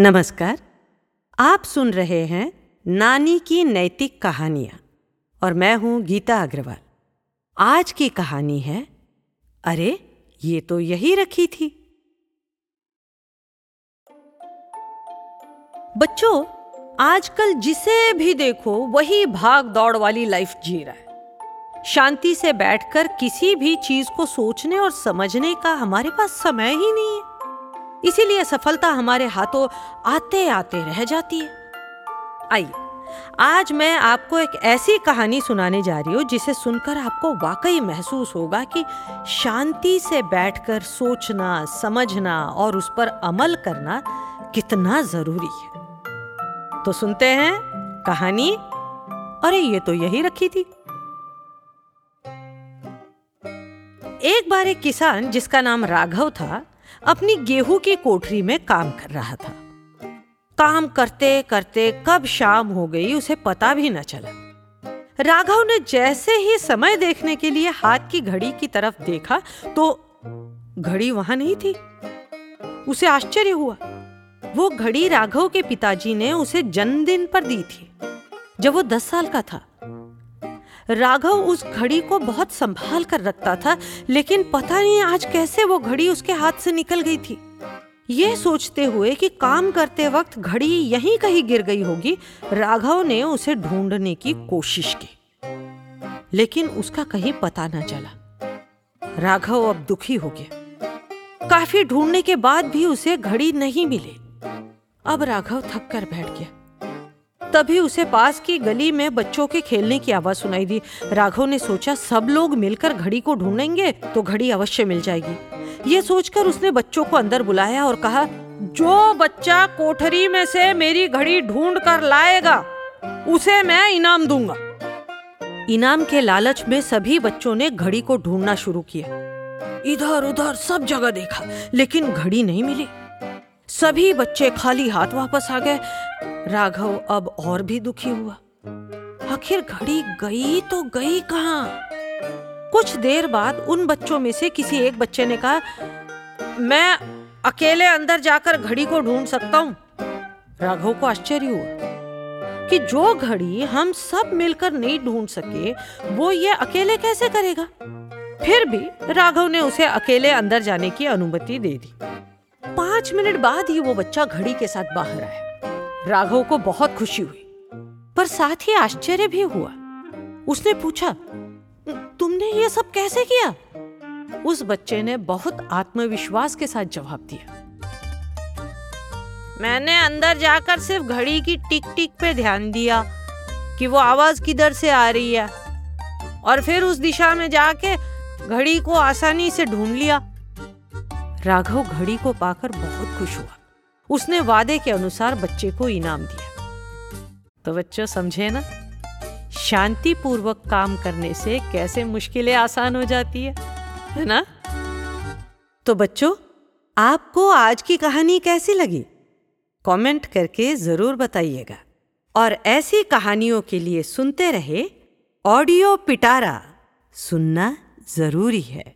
नमस्कार। आप सुन रहे हैं नानी की नैतिक कहानियाँ और मैं हूँ गीता अग्रवाल। आज की कहानी है, अरे, ये तो यही रखी थी। बच्चों, आजकल जिसे भी देखो, वही भाग दौड़ वाली लाइफ जी रहा है। शांति से बैठकर किसी भी चीज़ को सोचने और समझने का हमारे पास समय ही नहीं है। इसीलिए सफलता हमारे हाथों आते आते रह जाती है। आइए, आज मैं आपको एक ऐसी कहानी सुनाने जा रही हूँ, जिसे सुनकर आपको वाकई महसूस होगा कि शांति से बैठकर सोचना, समझना और उस पर अमल करना कितना ज़रूरी है। तो सुनते हैं कहानी। अरे, ये तो यही रखी थी। एक बार एक किसान, जिसका नाम राघव था अपनी गेहूँ की कोठरी में काम कर रहा था। काम करते करते कब शाम हो गई उसे पता भी न चला। राघव ने जैसे ही समय देखने के लिए हाथ की घड़ी की तरफ़ देखा तो घड़ी वहाँ नहीं थी। उसे आश्चर्य हुआ। वो घड़ी राघव के पिताजी ने उसे जन्मदिन पर दी थी, जब वो दस साल का था। राघव उस घड़ी को बहुत संभाल कर रखता था, लेकिन पता नहीं आज कैसे वो घड़ी उसके हाथ से निकल गई थी। ये सोचते हुए कि काम करते वक्त घड़ी यहीं कहीं गिर गई होगी, राघव ने उसे ढूँढने की कोशिश की। लेकिन उसका कहीं पता न चला। राघव अब दुखी हो गया। काफ़ी ढूँढने के बाद भी उसे घड़ी नहीं मिली। अब राघव थक कर बैठ गया। तभी उसे पास की गली में बच्चों के खेलने की आवाज़ सुनाई दी। राघव ने सोचा, सब लोग मिलकर घड़ी को ढूंढेंगे तो घड़ी अवश्य मिल जाएगी। ये सोचकर उसने बच्चों को अंदर बुलाया और कहा, जो बच्चा कोठरी में से मेरी घड़ी ढूंढ कर लाएगा, उसे मैं इनाम दूँगा। इनाम के लालच में सभी बच्चों ने घड़ी को ढूंढना शुरू किया। इधर उधर सब जगह देखा, लेकिन घड़ी नहीं मिली। सभी बच्चे खाली हाथ वापस आ गए। राघव अब और भी दुखी हुआ। आखिर घड़ी गई तो गई कहाँ? कुछ देर बाद उन बच्चों में से किसी एक बच्चे ने कहा, मैं अकेले अंदर जाकर घड़ी को ढूंढ सकता हूँ। राघव को आश्चर्य हुआ कि जो घड़ी हम सब मिलकर नहीं ढूंढ सके, वो ये अकेले कैसे करेगा? फिर भी राघव ने उसे अकेले अंदर जाने की अनुमति दे दी। पाँच मिनट बाद ही वो बच्चा घड़ी के साथ बाहर आया। राघव को बहुत खुशी हुई, पर साथ ही आश्चर्य भी हुआ। उसने पूछा, तुमने ये सब कैसे किया? उस बच्चे ने बहुत आत्मविश्वास के साथ जवाब दिया। मैंने अंदर जाकर सिर्फ़ घड़ी की टिक टिक पे ध्यान दिया कि वो आवाज़ किधर से आ रही है और फिर उस दिशा में जाके घड़ी को आसानी से ढूंढ लिया। राघव घड़ी को पाकर बहुत खुश हुआ। उसने वादे के अनुसार बच्चे को इनाम दिया। तो बच्चों, समझे ना? शांति पूर्वक काम करने से कैसे मुश्किलें आसान हो जाती है है ना? तो बच्चों, आपको आज की कहानी कैसी लगी? कमेंट करके ज़रूर बताइएगा। और ऐसी कहानियों के लिए सुनते रहे, ऑडियो पिटारा सुनना ज़रूरी है।